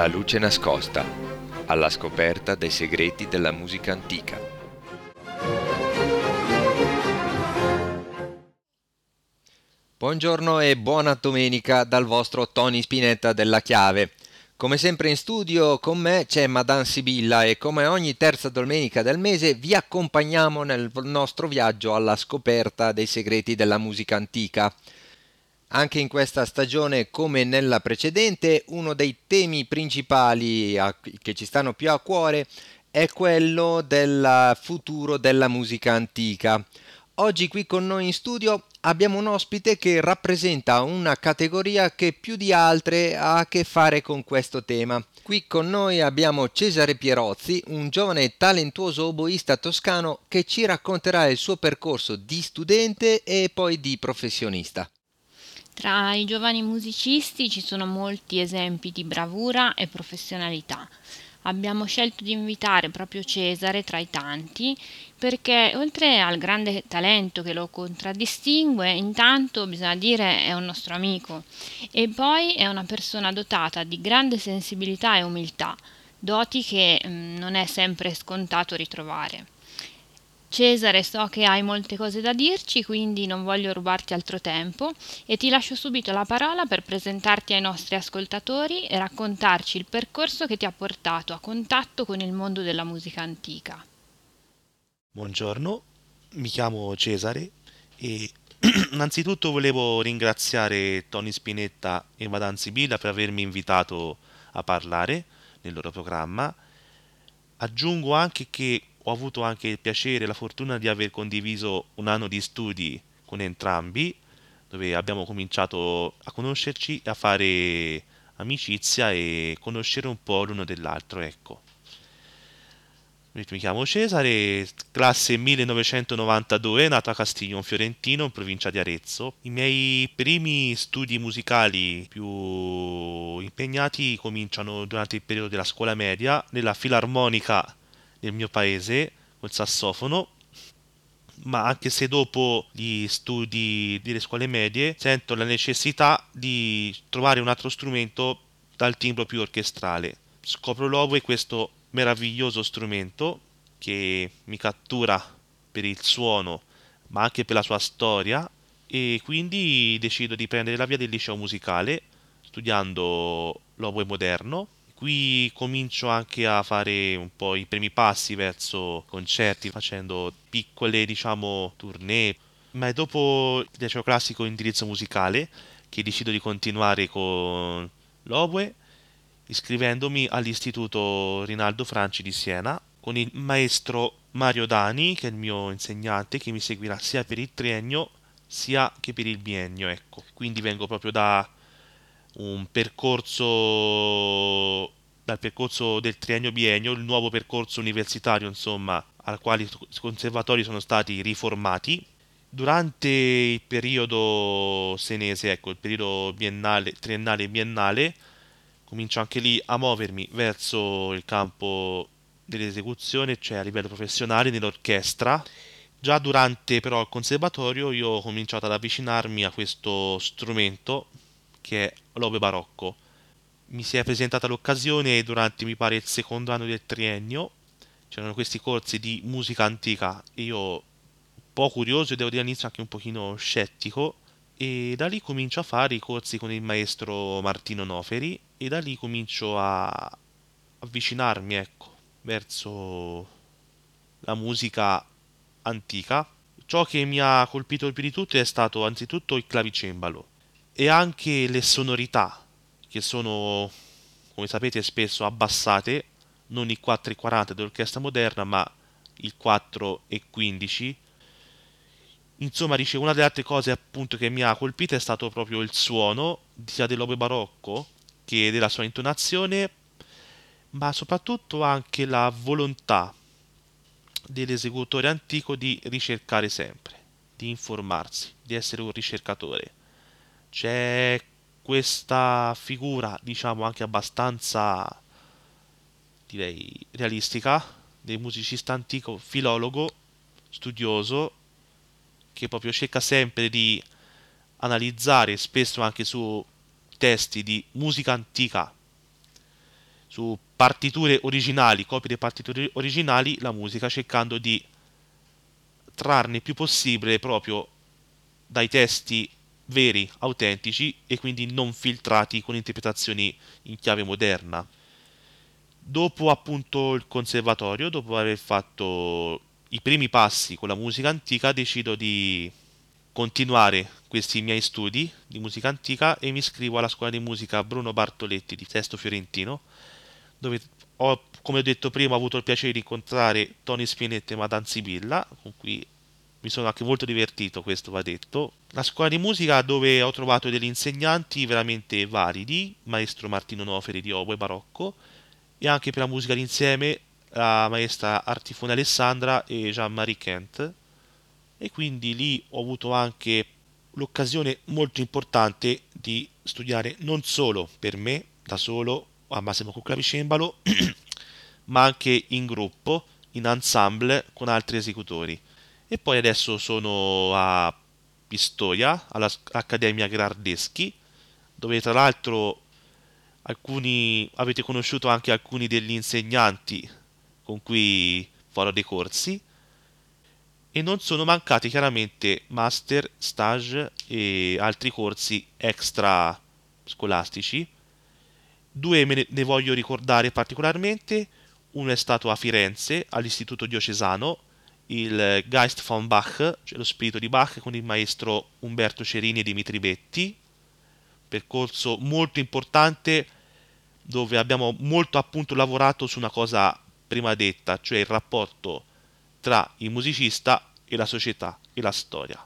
La luce nascosta, alla scoperta dei segreti della musica antica. Buongiorno e buona domenica dal vostro Tony Spinetta della Chiave. Come sempre in studio con me c'è Madame Sibilla e come ogni terza domenica del mese vi accompagniamo nel nostro viaggio alla scoperta dei segreti della musica antica. Anche in questa stagione, come nella precedente, uno dei temi principali a, che ci stanno più a cuore è quello del futuro della musica antica. Oggi qui con noi in studio abbiamo un ospite che rappresenta una categoria che più di altre ha a che fare con questo tema. Qui con noi abbiamo Cesare Pierozzi, un giovane talentuoso oboista toscano che ci racconterà il suo percorso di studente e poi di professionista. Tra i giovani musicisti ci sono molti esempi di bravura e professionalità abbiamo scelto di invitare proprio Cesare tra i tanti perché oltre al grande talento che lo contraddistingue, intanto bisogna dire è un nostro amico e poi è una persona dotata di grande sensibilità e umiltà, doti che mh, mm, non è sempre scontato ritrovare. Cesare, so che hai molte cose da dirci, quindi non voglio rubarti altro tempo e ti lascio subito la parola per presentarti ai nostri ascoltatori e raccontarci il percorso che ti ha portato a contatto con il mondo della musica antica. Buongiorno, mi chiamo Cesare e innanzitutto volevo ringraziare Tony Spinetta e Madame Sibilla per avermi invitato a parlare nel loro programma. Aggiungo anche che ho avuto anche il piacere e la fortuna di aver condiviso un anno di studi con entrambi, dove abbiamo cominciato a conoscerci e a fare amicizia e conoscere un po' l'uno dell'altro, ecco. Mi chiamo Cesare, classe 1992, nato a Castiglion Fiorentino, in provincia di Arezzo. I miei primi studi musicali più impegnati cominciano durante il periodo della scuola media, nella filarmonica nel mio paese col sassofono ma anche se dopo gli studi delle scuole medie sento la necessità di trovare un altro strumento dal timbro più orchestrale. Scopro l'oboe questo meraviglioso strumento che mi cattura per il suono ma anche per la sua storia e quindi decido di prendere la via del liceo musicale studiando l'oboe moderno Qui comincio anche a fare un po' i primi passi verso concerti, facendo piccole, diciamo, tournée. Ma è dopo il liceo classico indirizzo musicale che decido di continuare con l'Oboe, iscrivendomi all'Istituto Rinaldo Franci di Siena con il maestro Mario Dani, che è il mio insegnante, che mi seguirà sia per il triennio sia che per il biennio. Ecco. Quindi vengo proprio da un percorso dal percorso del triennio biennio, il nuovo percorso universitario, insomma, al quale i conservatori sono stati riformati. Durante il periodo senese, ecco, il periodo biennale, triennale e biennale, comincio anche lì a muovermi verso il campo dell'esecuzione, cioè a livello professionale nell'orchestra. Già durante però il conservatorio io ho cominciato ad avvicinarmi a questo strumento che è l'Obe Barocco. Mi si è presentata l'occasione durante, mi pare, il secondo anno del triennio. C'erano questi corsi di musica antica e io, un po' curioso e devo dire all'inizio anche un pochino scettico, e da lì comincio a fare i corsi con il maestro Martino Noferi e da lì comincio a avvicinarmi, ecco, verso la musica antica. Ciò che mi ha colpito più di tutto è stato anzitutto il clavicembalo e anche le sonorità che sono come sapete spesso abbassate non il 4,40 dell'orchestra moderna ma il 4,15 insomma dice una delle altre cose appunto che mi ha colpito è stato proprio il suono sia dell'oboe barocco che della sua intonazione ma soprattutto anche la volontà dell'esecutore antico di ricercare sempre di informarsi di essere un ricercatore c'è questa figura, diciamo anche abbastanza, direi, realistica del musicista antico, filologo, studioso, che proprio cerca sempre di analizzare, spesso anche su testi di musica antica, su partiture originali, copie di partiture originali, la musica, cercando di trarne il più possibile proprio dai testi veri, autentici e quindi non filtrati con interpretazioni in chiave moderna. Dopo appunto il conservatorio, dopo aver fatto i primi passi con la musica antica, decido di continuare questi miei studi di musica antica e mi iscrivo alla scuola di musica Bruno Bartoletti di Sesto Fiorentino, dove ho, come ho detto prima, avuto il piacere di incontrare Tony Spinetta e Madame Sibilla, con cui mi sono anche molto divertito, questo va detto. La scuola di musica dove ho trovato degli insegnanti veramente validi, maestro Martino Noferi di oboe barocco, e anche per la musica d'insieme la maestra Artifone Alessandra e Jean-Marie Kent. E quindi lì ho avuto anche l'occasione molto importante di studiare non solo per me, da solo, al massimo col clavicembalo, ma anche in gruppo, in ensemble con altri esecutori. E poi adesso sono a Pistoia, all'Accademia Gardeschi, dove tra l'altro alcuni, avete conosciuto anche alcuni degli insegnanti con cui farò dei corsi e non sono mancati chiaramente master, stage e altri corsi extra scolastici. Due me ne voglio ricordare particolarmente, uno è stato a Firenze all'Istituto Diocesano il Geist von Bach, cioè lo spirito di Bach con il maestro Umberto Cerini e Dimitri Betti, percorso molto importante dove abbiamo molto appunto lavorato su una cosa prima detta, cioè il rapporto tra il musicista e la società e la storia.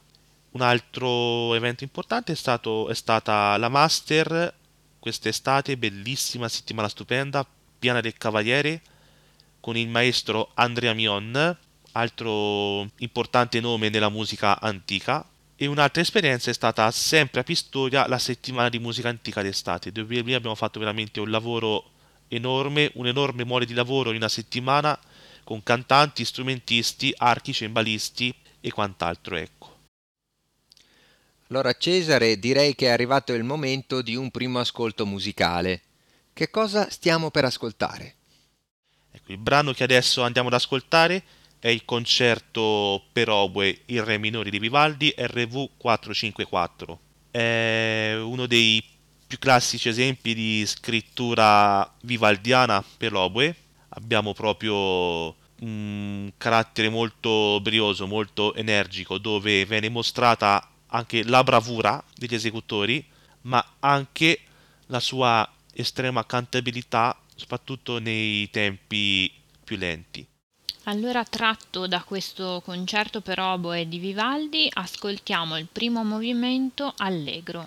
Un altro evento importante è, stato, è stata la Master quest'estate, bellissima settimana stupenda, piena del Cavaliere, con il maestro Andrea Mion, altro importante nome nella musica antica. E un'altra esperienza è stata sempre a Pistoia la settimana di musica antica d'estate, dove lì abbiamo fatto veramente un lavoro enorme, un enorme mole di lavoro in una settimana con cantanti, strumentisti, archi, cembalisti e quant'altro, ecco. Allora Cesare, direi che è arrivato il momento di un primo ascolto musicale. Che cosa stiamo per ascoltare? Ecco, il brano che adesso andiamo ad ascoltare è il concerto per oboe in re minore di Vivaldi RV 454. È uno dei più classici esempi di scrittura vivaldiana per l'oboe. Abbiamo proprio un carattere molto brioso, molto energico, dove viene mostrata anche la bravura degli esecutori, ma anche la sua estrema cantabilità, soprattutto nei tempi più lenti. Allora, tratto da questo concerto per oboe di Vivaldi, ascoltiamo il primo movimento allegro.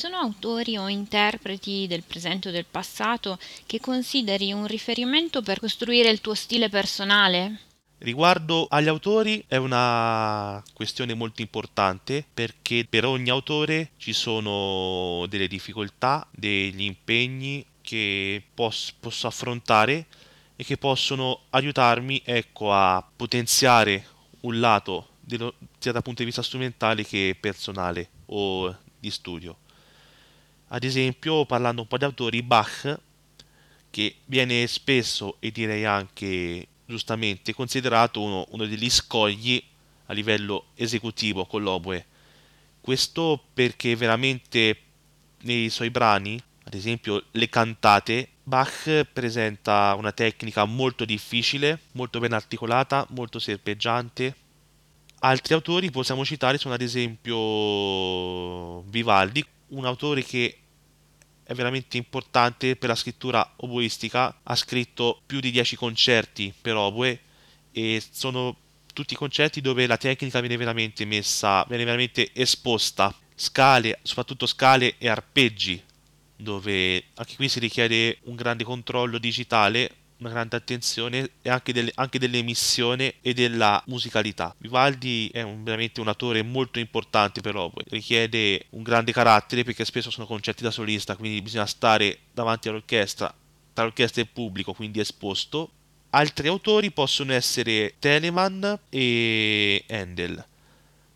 Sono autori o interpreti del presente o del passato che consideri un riferimento per costruire il tuo stile personale? Riguardo agli autori è una questione molto importante perché per ogni autore ci sono delle difficoltà, degli impegni che posso, posso affrontare e che possono aiutarmi ecco, a potenziare un lato dello, sia dal punto di vista strumentale che personale o di studio. Ad esempio, parlando un po' di autori, Bach, che viene spesso e direi anche giustamente considerato uno, uno degli scogli a livello esecutivo con l'oboe. Questo perché veramente nei suoi brani, ad esempio le cantate, Bach presenta una tecnica molto difficile, molto ben articolata, molto serpeggiante. Altri autori possiamo citare sono ad esempio Vivaldi, un autore che è veramente importante per la scrittura oboistica, ha scritto più di 10 concerti per oboe e sono tutti concerti dove la tecnica viene veramente messa, viene veramente esposta, scale, soprattutto scale e arpeggi, dove anche qui si richiede un grande controllo digitale una grande attenzione e anche, delle, anche dell'emissione e della musicalità. Vivaldi è un, veramente un attore molto importante per l'opera, richiede un grande carattere perché spesso sono concerti da solista, quindi bisogna stare davanti all'orchestra, tra l'orchestra e il pubblico, quindi esposto. Altri autori possono essere Telemann e Handel.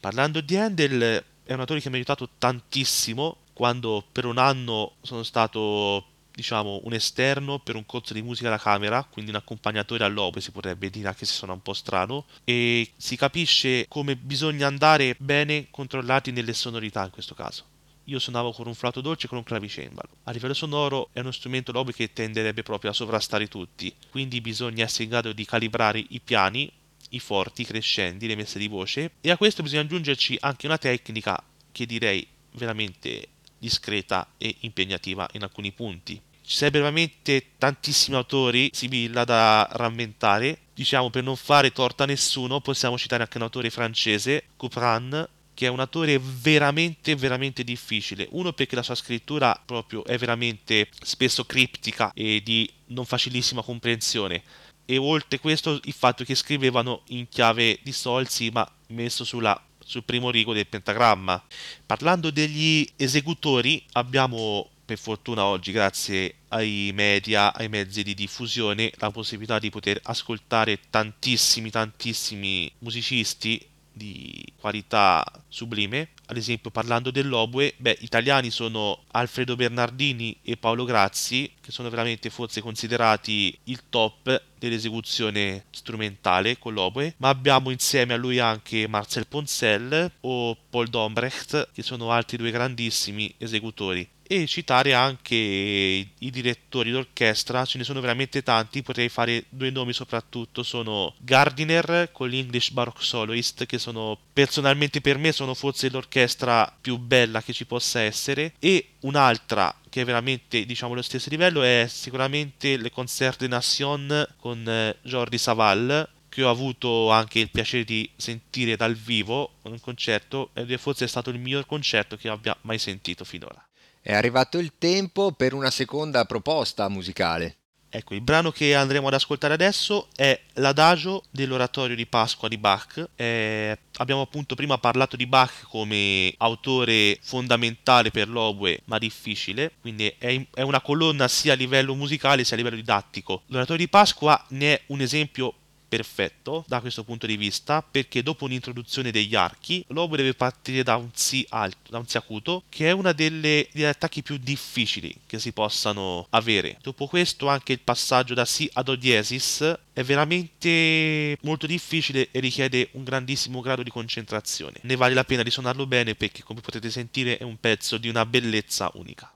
Parlando di Handel, è un autore che mi ha aiutato tantissimo quando per un anno sono stato diciamo, un esterno per un corso di musica da camera, quindi un accompagnatore all'opera, si potrebbe dire, anche se suona un po' strano, e si capisce come bisogna andare bene controllati nelle sonorità in questo caso. Io suonavo con un flauto dolce e con un clavicembalo. A livello sonoro è uno strumento l'oboe che tenderebbe proprio a sovrastare tutti, quindi bisogna essere in grado di calibrare i piani, i forti, i crescendi, le messe di voce e a questo bisogna aggiungerci anche una tecnica che direi veramente discreta e impegnativa in alcuni punti. Ci sarebbero veramente tantissimi autori, Sibilla, da rammentare. Diciamo, per non fare torto a nessuno, possiamo citare anche un autore francese, Couperin, che è un autore veramente, veramente difficile. Uno perché la sua scrittura proprio è veramente spesso criptica e di non facilissima comprensione. E oltre questo il fatto che scrivevano in chiave di sol, sì, ma messo sulla sul primo rigo del pentagramma. Parlando degli esecutori, abbiamo per fortuna oggi, grazie ai media, ai mezzi di diffusione, la possibilità di poter ascoltare tantissimi, tantissimi musicisti di qualità sublime. Ad esempio, parlando dell'oboe, beh, italiani sono Alfredo Bernardini e Paolo Grazzi, che sono veramente forse considerati il top dell'esecuzione strumentale con l'oboe, ma abbiamo insieme a lui anche Marcel Poncel o Paul Dombrecht, che sono altri due grandissimi esecutori e citare anche i direttori d'orchestra, ce ne sono veramente tanti, potrei fare due nomi soprattutto, sono Gardiner con l'English Baroque Soloist, che sono personalmente per me sono forse l'orchestra più bella che ci possa essere, e un'altra che è veramente diciamo lo stesso livello è sicuramente le Concert de Nation con eh, Jordi Saval, che ho avuto anche il piacere di sentire dal vivo un concerto ed è forse stato il miglior concerto che abbia mai sentito finora. È arrivato il tempo per una seconda proposta musicale. Ecco, il brano che andremo ad ascoltare adesso è l'adagio dell'oratorio di Pasqua di Bach. Eh, abbiamo appunto prima parlato di Bach come autore fondamentale per l'oboe, ma difficile, quindi è, è una colonna sia a livello musicale sia a livello didattico. L'oratorio di Pasqua ne è un esempio perfetto da questo punto di vista perché dopo un'introduzione degli archi l'uomo deve partire da un Si alto, da un Si acuto che è uno degli attacchi più difficili che si possano avere. Dopo questo anche il passaggio da Si ad O diesis è veramente molto difficile e richiede un grandissimo grado di concentrazione. Ne vale la pena di suonarlo bene perché come potete sentire è un pezzo di una bellezza unica.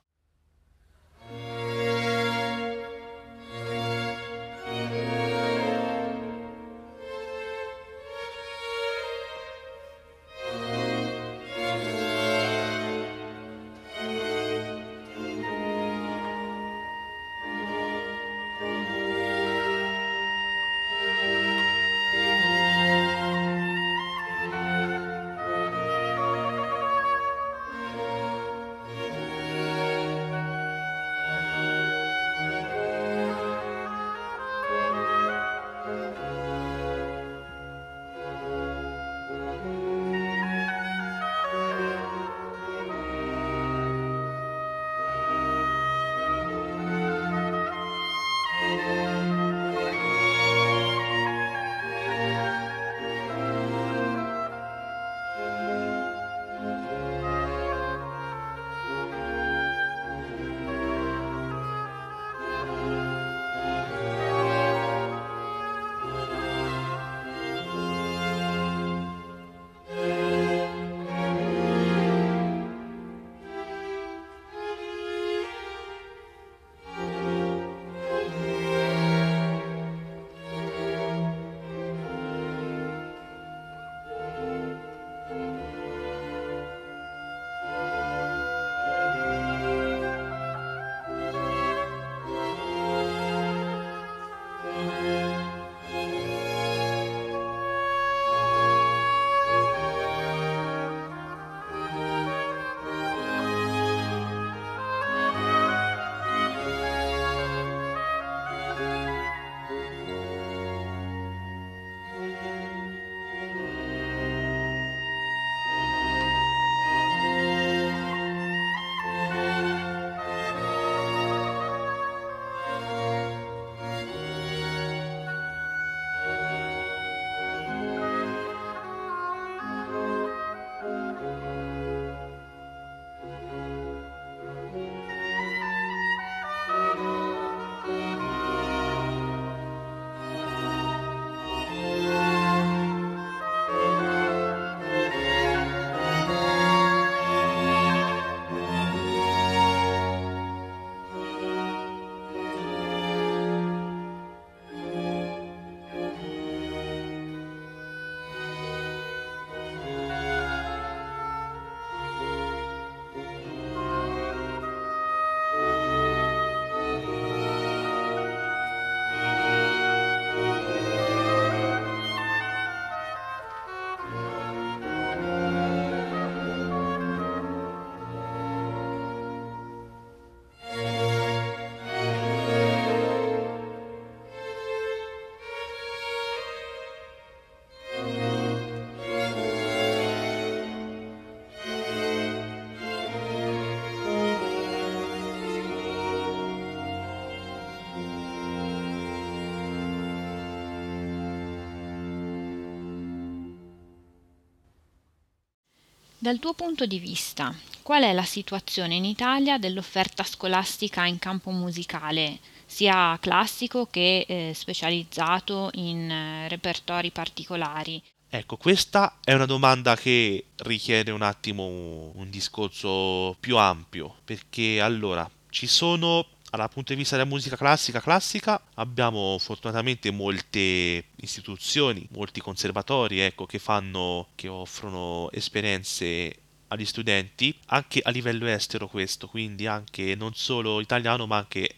Dal tuo punto di vista, qual è la situazione in Italia dell'offerta scolastica in campo musicale, sia classico che eh, specializzato in eh, repertori particolari? Ecco, questa è una domanda che richiede un attimo un discorso più ampio, perché allora ci sono dal punto di vista della musica classica classica abbiamo fortunatamente molte istituzioni, molti conservatori ecco, che fanno, che offrono esperienze agli studenti anche a livello estero questo, quindi anche non solo italiano ma anche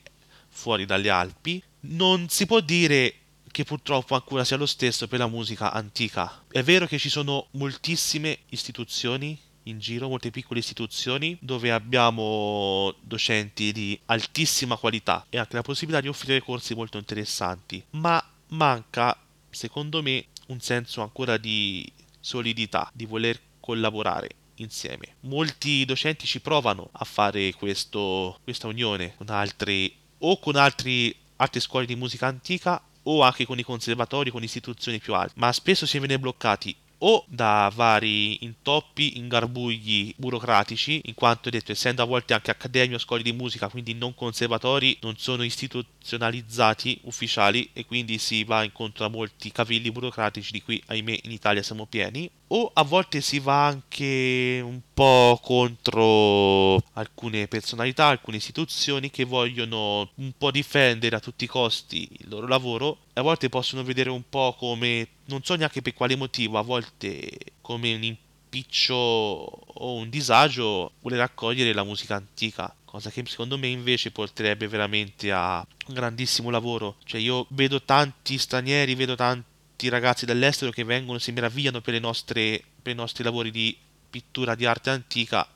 fuori dalle Alpi. Non si può dire che purtroppo ancora sia lo stesso per la musica antica. È vero che ci sono moltissime istituzioni in giro, molte piccole istituzioni dove abbiamo docenti di altissima qualità e anche la possibilità di offrire corsi molto interessanti, ma manca, secondo me, un senso ancora di solidità, di voler collaborare insieme. Molti docenti ci provano a fare questo, questa unione con altri o con altri, altre scuole di musica antica o anche con i conservatori, con istituzioni più alte, ma spesso si viene bloccati o da vari intoppi, ingarbugli burocratici, in quanto detto, essendo a volte anche accademie o scuole di musica, quindi non conservatori, non sono istituzionalizzati ufficiali e quindi si va incontro a molti cavilli burocratici di cui ahimè in Italia siamo pieni, o a volte si va anche un po' contro alcune personalità, alcune istituzioni che vogliono un po' difendere a tutti i costi il loro lavoro a volte possono vedere un po' come, non so neanche per quale motivo, a volte come un impiccio o un disagio voler accogliere la musica antica cosa che secondo me invece porterebbe veramente a un grandissimo lavoro. Cioè io vedo tanti stranieri, vedo tanti ragazzi dall'estero che vengono e si meravigliano per, nostre, per i nostri lavori di pittura di arte antica,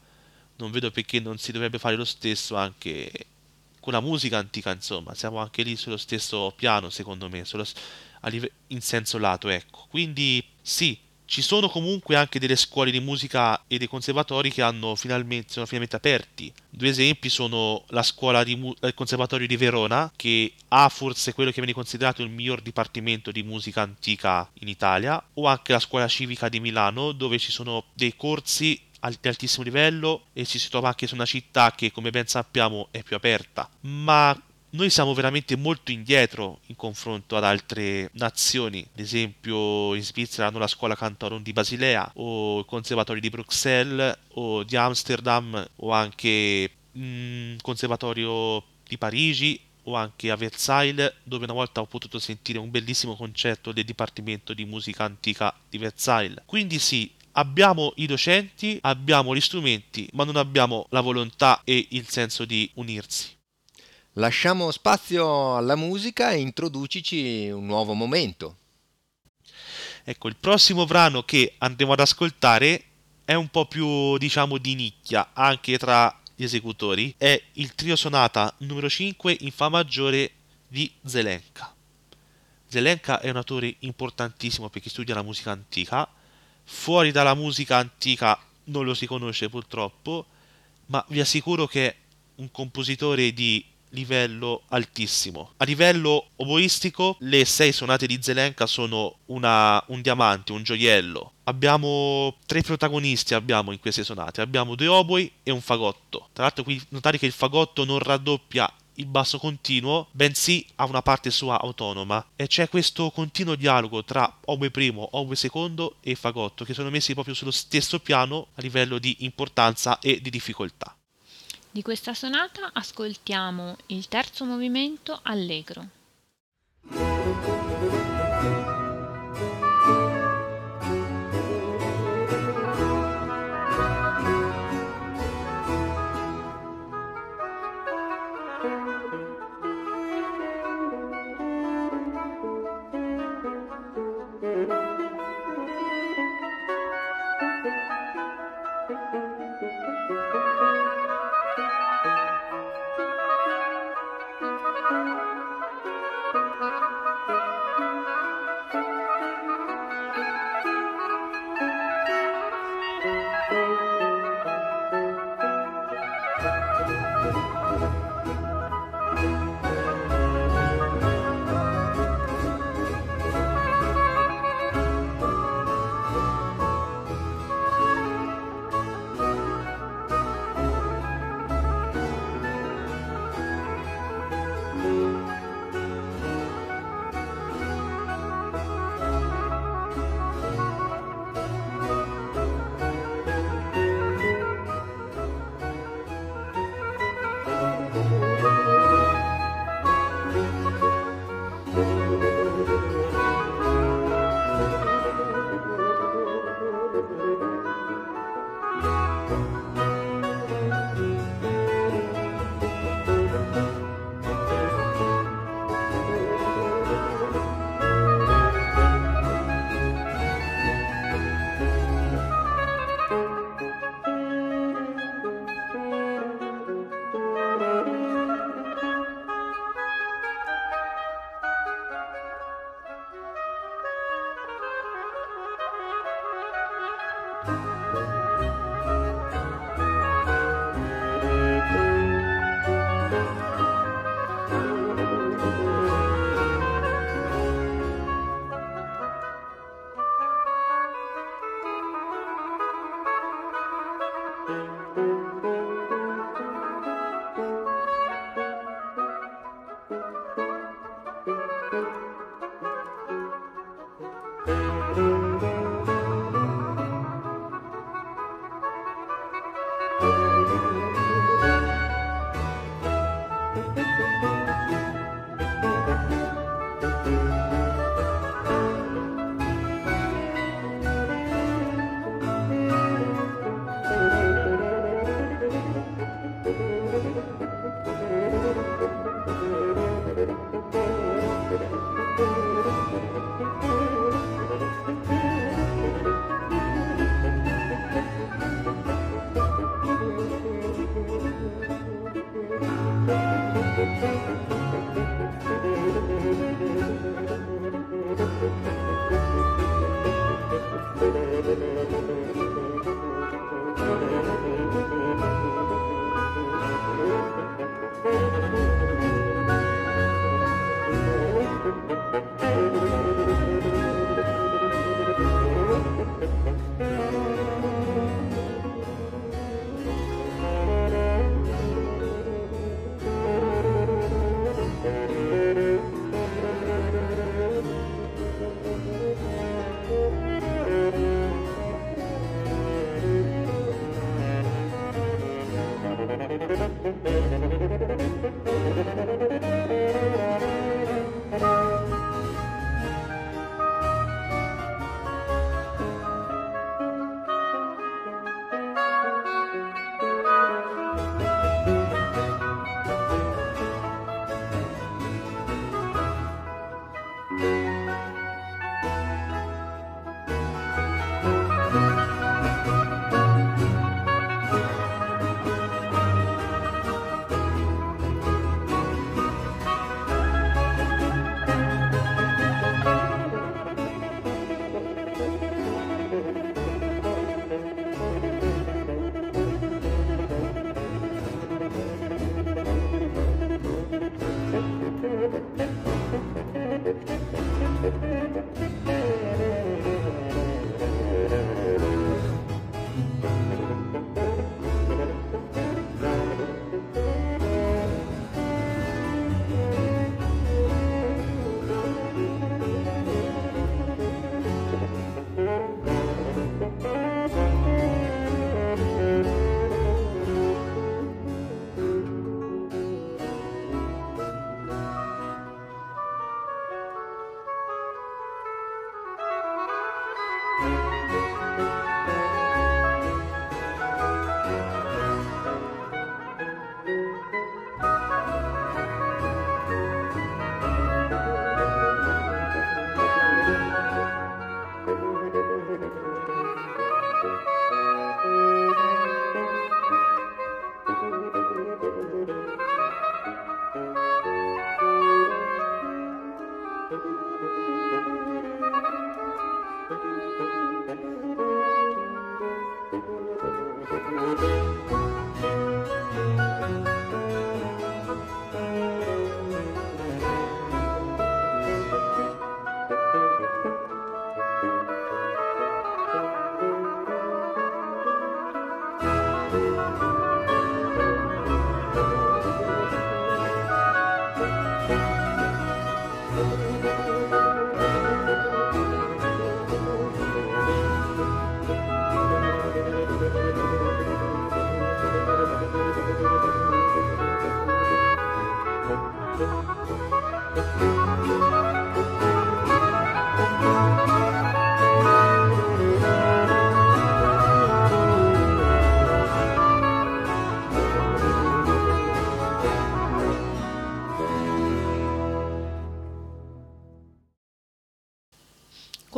non vedo perché non si dovrebbe fare lo stesso anche con la musica antica, insomma, siamo anche lì sullo stesso piano, secondo me, sullo, in senso lato, ecco. Quindi sì, ci sono comunque anche delle scuole di musica e dei conservatori che finalmente, sono finalmente aperti. Due esempi sono la scuola mu- del conservatorio di Verona, che ha forse quello che viene considerato il miglior dipartimento di musica antica in Italia, o anche la scuola civica di Milano, dove ci sono dei corsi di altissimo livello e ci si trova anche su una città che, come ben sappiamo, è più aperta. Ma noi siamo veramente molto indietro in confronto ad altre nazioni, ad esempio in Svizzera hanno la scuola Cantorum di Basilea o il conservatorio di Bruxelles o di Amsterdam o anche il mm, conservatorio di Parigi o anche a Versailles, dove una volta ho potuto sentire un bellissimo concerto del Dipartimento di Musica Antica di Versailles. Quindi sì, abbiamo i docenti, abbiamo gli strumenti, ma non abbiamo la volontà e il senso di unirsi. Lasciamo spazio alla musica e introducici un nuovo momento. Ecco, il prossimo brano che andremo ad ascoltare è un po' più, diciamo, di nicchia anche tra gli esecutori. È il trio sonata numero 5 in Fa maggiore di Zelenka. Zelenka è un autore importantissimo per chi studia la musica antica. Fuori dalla musica antica non lo si conosce purtroppo, ma vi assicuro che è un compositore di livello altissimo. A livello oboistico, le sei sonate di Zelenka sono una, un diamante, un gioiello. Abbiamo tre protagonisti abbiamo in queste sonate, abbiamo due oboi e un fagotto. Tra l'altro qui notare che il fagotto non raddoppia il basso continuo, bensì ha una parte sua autonoma e c'è questo continuo dialogo tra oboe primo, oboe secondo e fagotto che sono messi proprio sullo stesso piano a livello di importanza e di difficoltà. Di questa sonata ascoltiamo il terzo movimento allegro.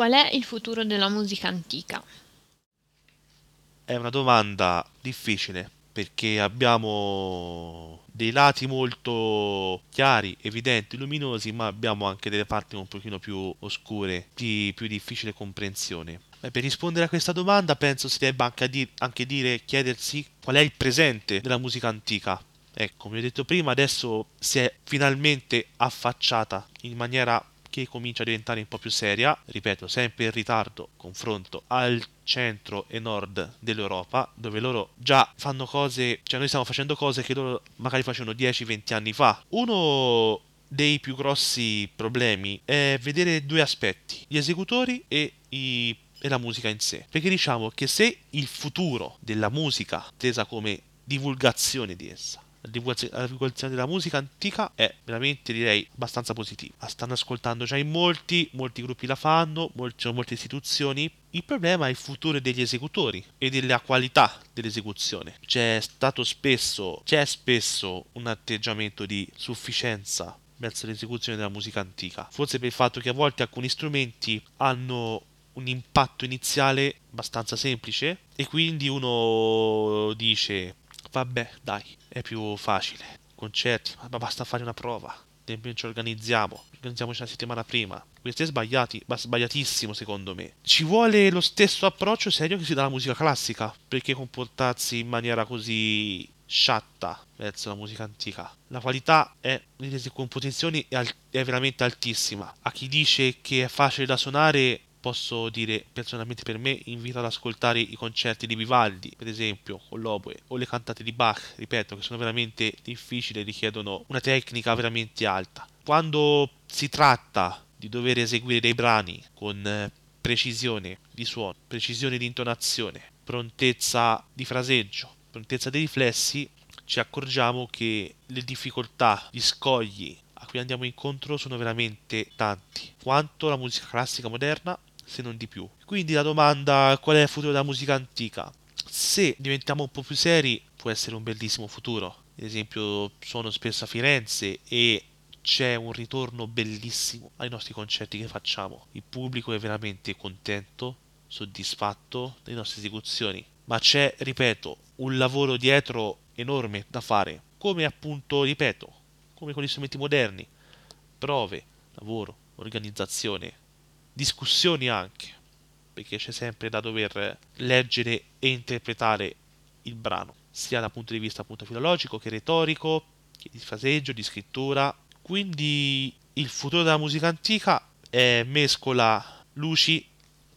Qual è il futuro della musica antica? È una domanda difficile perché abbiamo dei lati molto chiari, evidenti, luminosi, ma abbiamo anche delle parti un pochino più oscure, di più difficile comprensione. Beh, per rispondere a questa domanda penso si debba anche, dir- anche dire, chiedersi qual è il presente della musica antica. Ecco, come ho detto prima, adesso si è finalmente affacciata in maniera che comincia a diventare un po' più seria, ripeto, sempre in ritardo confronto al centro e nord dell'Europa, dove loro già fanno cose, cioè noi stiamo facendo cose che loro magari facevano 10-20 anni fa. Uno dei più grossi problemi è vedere due aspetti, gli esecutori e, i, e la musica in sé. Perché diciamo che se il futuro della musica, tesa come divulgazione di essa, divulgazione della musica antica è veramente direi abbastanza positiva. La stanno ascoltando già in molti, molti gruppi la fanno, molti, molte istituzioni. Il problema è il futuro degli esecutori e della qualità dell'esecuzione. C'è stato spesso, c'è spesso un atteggiamento di sufficienza verso l'esecuzione della musica antica. Forse per il fatto che a volte alcuni strumenti hanno un impatto iniziale abbastanza semplice e quindi uno dice vabbè dai è più facile. Concerti, ma basta fare una prova. Ci organizziamo, organizziamoci una settimana prima. Questo è sbagliati, sbagliatissimo secondo me. Ci vuole lo stesso approccio serio che si dà alla musica classica. Perché comportarsi in maniera così sciatta verso la musica antica. La qualità è, nelle composizioni è, al- è veramente altissima. A chi dice che è facile da suonare posso dire personalmente per me invito ad ascoltare i concerti di Vivaldi, per esempio, con l'oboe, o le cantate di Bach, ripeto, che sono veramente difficili e richiedono una tecnica veramente alta. Quando si tratta di dover eseguire dei brani con eh, precisione di suono, precisione di intonazione, prontezza di fraseggio, prontezza dei riflessi, ci accorgiamo che le difficoltà, gli scogli a cui andiamo incontro sono veramente tanti, quanto la musica classica moderna se non di più. Quindi la domanda qual è il futuro della musica antica? Se diventiamo un po' più seri può essere un bellissimo futuro. Ad esempio sono spesso a Firenze e c'è un ritorno bellissimo ai nostri concerti che facciamo. Il pubblico è veramente contento, soddisfatto delle nostre esecuzioni. Ma c'è, ripeto, un lavoro dietro enorme da fare. Come appunto, ripeto, come con gli strumenti moderni. Prove, lavoro, organizzazione, discussioni anche, perché c'è sempre da dover leggere e interpretare il brano, sia dal punto di vista appunto filologico che retorico, che di fraseggio, di scrittura. Quindi il futuro della musica antica è mescola luci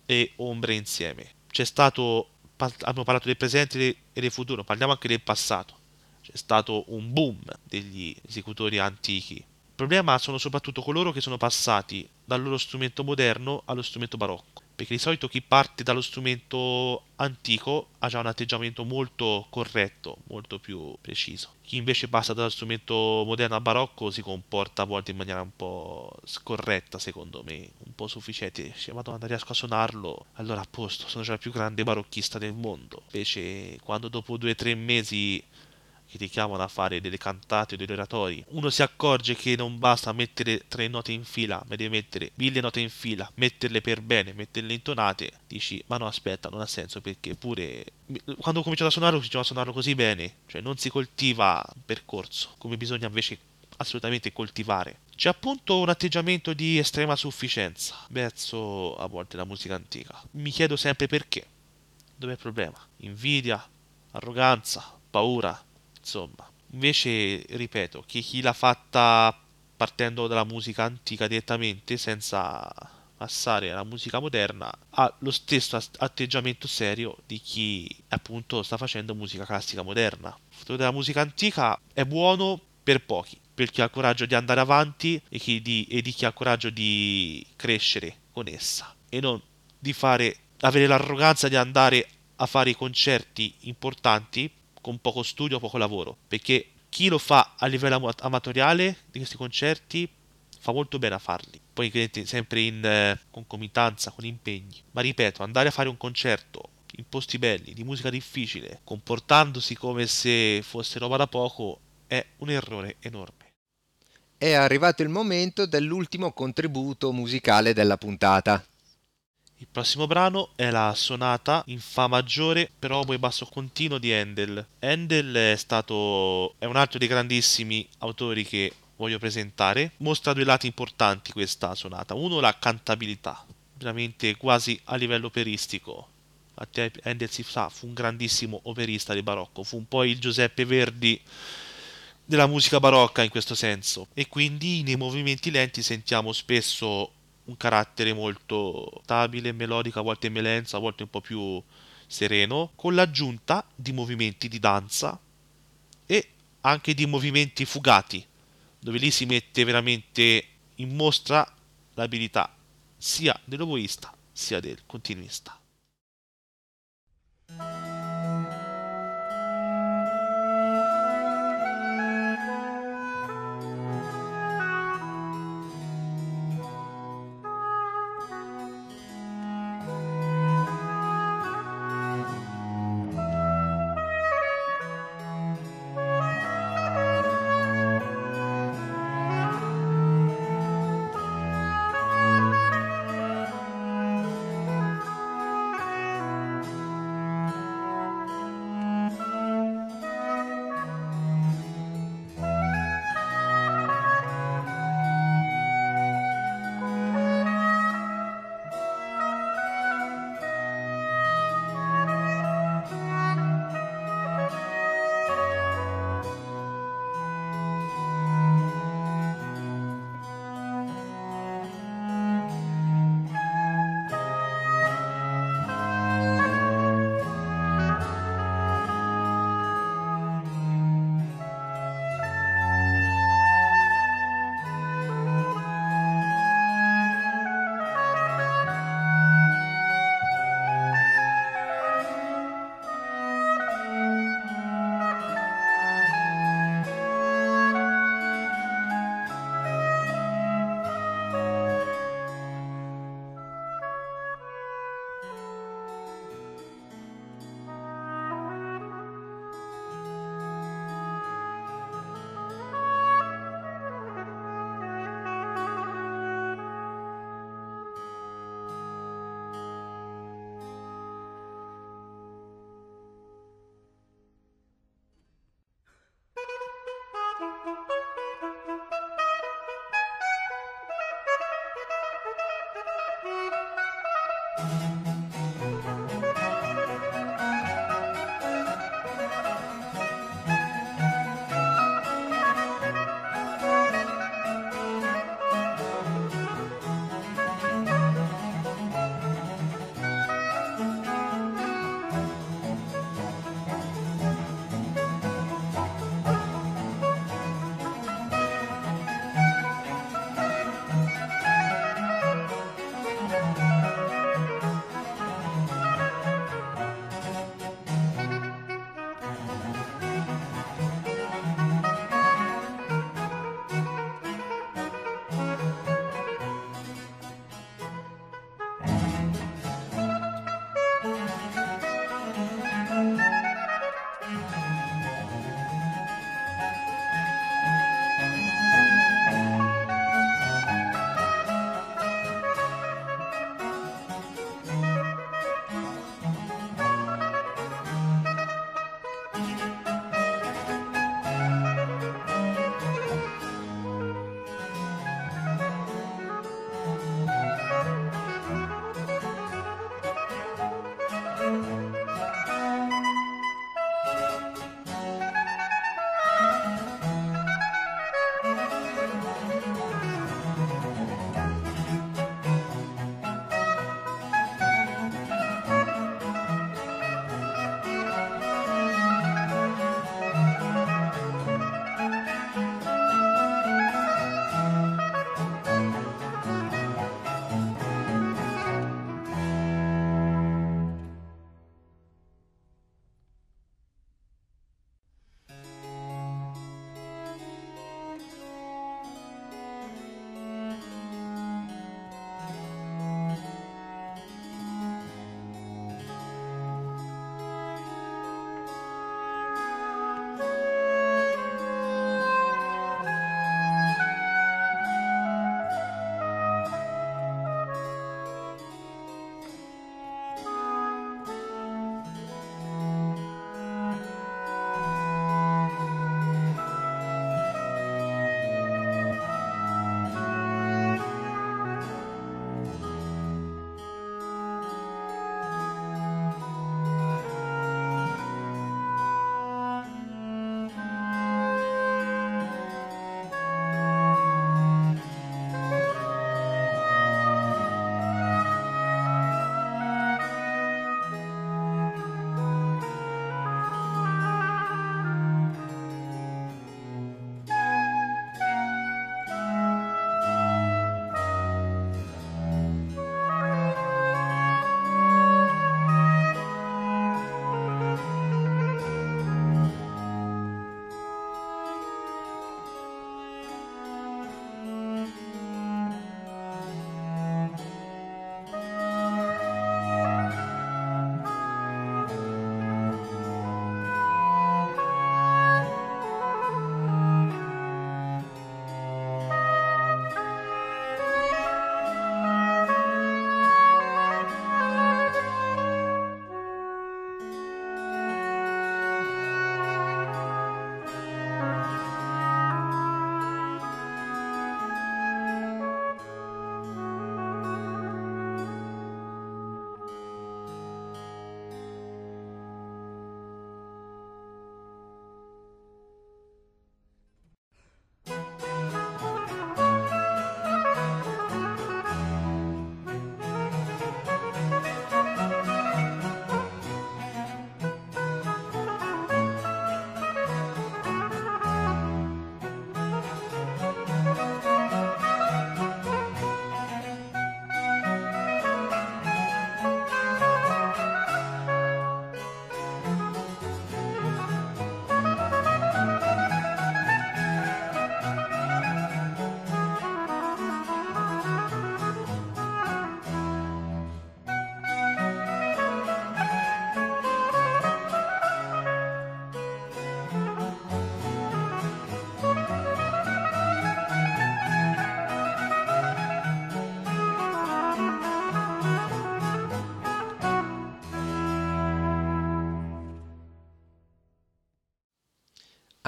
e ombre insieme. C'è stato, abbiamo parlato del presente e del futuro, parliamo anche del passato. C'è stato un boom degli esecutori antichi problema sono soprattutto coloro che sono passati dal loro strumento moderno allo strumento barocco, perché di solito chi parte dallo strumento antico ha già un atteggiamento molto corretto, molto più preciso. Chi invece passa dallo strumento moderno al barocco si comporta a volte in maniera un po' scorretta, secondo me, un po' sufficiente. Dice, madonna, riesco a suonarlo, allora a posto, sono già il più grande barocchista del mondo. Invece, quando dopo due o tre mesi che ti chiamano a fare delle cantate o degli oratori, uno si accorge che non basta mettere tre note in fila, ma deve mettere mille note in fila, metterle per bene, metterle intonate, dici ma no aspetta, non ha senso perché pure quando ho cominciato a suonare ho cominciato a suonarlo così bene, cioè non si coltiva un percorso come bisogna invece assolutamente coltivare. C'è appunto un atteggiamento di estrema sufficienza verso a volte la musica antica. Mi chiedo sempre perché. Dov'è il problema? Invidia, arroganza, paura, insomma. Invece, ripeto, che chi l'ha fatta partendo dalla musica antica direttamente, senza passare alla musica moderna, ha lo stesso atteggiamento serio di chi appunto sta facendo musica classica moderna. Il futuro della musica antica è buono per pochi, per chi ha il coraggio di andare avanti e, di, e di chi ha il coraggio di crescere con essa e non di fare, avere l'arroganza di andare a fare i concerti importanti con poco studio, poco lavoro, perché chi lo fa a livello amatoriale di questi concerti fa molto bene a farli. Poi sempre in eh, concomitanza con impegni. Ma ripeto, andare a fare un concerto in posti belli, di musica difficile, comportandosi come se fosse roba da poco, è un errore enorme. È arrivato il momento dell'ultimo contributo musicale della puntata. Il prossimo brano è la sonata in Fa maggiore per oboe basso continuo di Handel. Handel è stato è un altro dei grandissimi autori che voglio presentare. Mostra due lati importanti questa sonata. Uno la cantabilità, veramente quasi a livello operistico. Handel si sa, fu un grandissimo operista di barocco, fu un po' il Giuseppe Verdi della musica barocca in questo senso e quindi nei movimenti lenti sentiamo spesso un carattere molto stabile, melodico, a volte melenza, a volte un po' più sereno, con l'aggiunta di movimenti di danza e anche di movimenti fugati, dove lì si mette veramente in mostra l'abilità sia dell'oboista sia del continuista.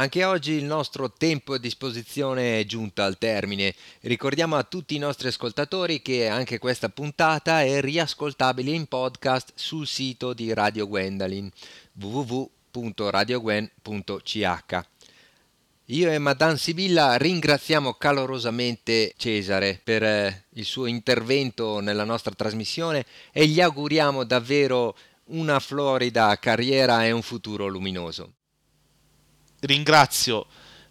Anche oggi il nostro tempo a disposizione è giunto al termine. Ricordiamo a tutti i nostri ascoltatori che anche questa puntata è riascoltabile in podcast sul sito di Radio Gwendalin www.radiogwen.ch. Io e Madame Sibilla ringraziamo calorosamente Cesare per eh, il suo intervento nella nostra trasmissione e gli auguriamo davvero una florida carriera e un futuro luminoso. Ringrazio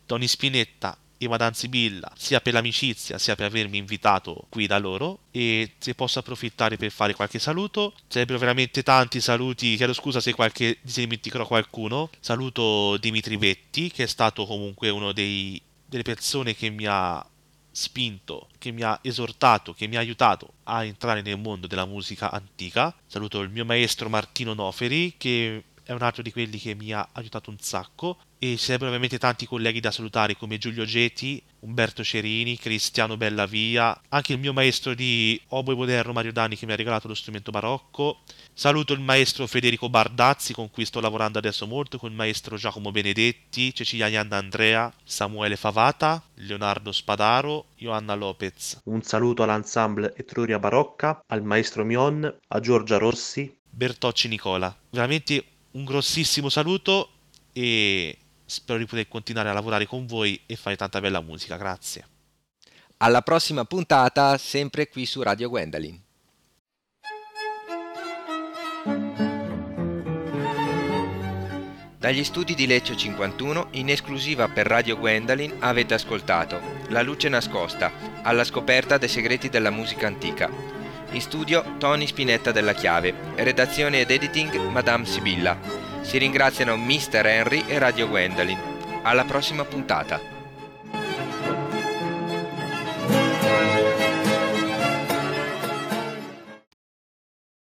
Tony Spinetta e Madame Sibilla sia per l'amicizia sia per avermi invitato qui da loro. E se posso approfittare per fare qualche saluto sarebbero veramente tanti saluti. Chiedo scusa se qualche dimenticherò qualcuno. Saluto Dimitri Vetti che è stato comunque uno dei, delle persone che mi ha spinto, che mi ha esortato, che mi ha aiutato a entrare nel mondo della musica antica. Saluto il mio maestro Martino Noferi, che è un altro di quelli che mi ha aiutato un sacco e ci sarebbero ovviamente tanti colleghi da salutare come Giulio Geti, Umberto Cerini, Cristiano Bellavia, anche il mio maestro di oboe moderno Mario Dani che mi ha regalato lo strumento barocco. Saluto il maestro Federico Bardazzi con cui sto lavorando adesso molto, con il maestro Giacomo Benedetti, Cecilia Ianna Andrea, Samuele Favata, Leonardo Spadaro, Joanna Lopez. Un saluto all'ensemble Etruria Barocca, al maestro Mion, a Giorgia Rossi, Bertocci Nicola. Veramente un grossissimo saluto e spero di poter continuare a lavorare con voi e fare tanta bella musica. Grazie. Alla prossima puntata, sempre qui su Radio Gwendolyn. Dagli studi di Lecce 51, in esclusiva per Radio Gwendolyn, avete ascoltato La luce nascosta, alla scoperta dei segreti della musica antica. In studio Tony Spinetta della Chiave, redazione ed editing Madame Sibilla. Si ringraziano Mr. Henry e Radio Gwendolyn. Alla prossima puntata.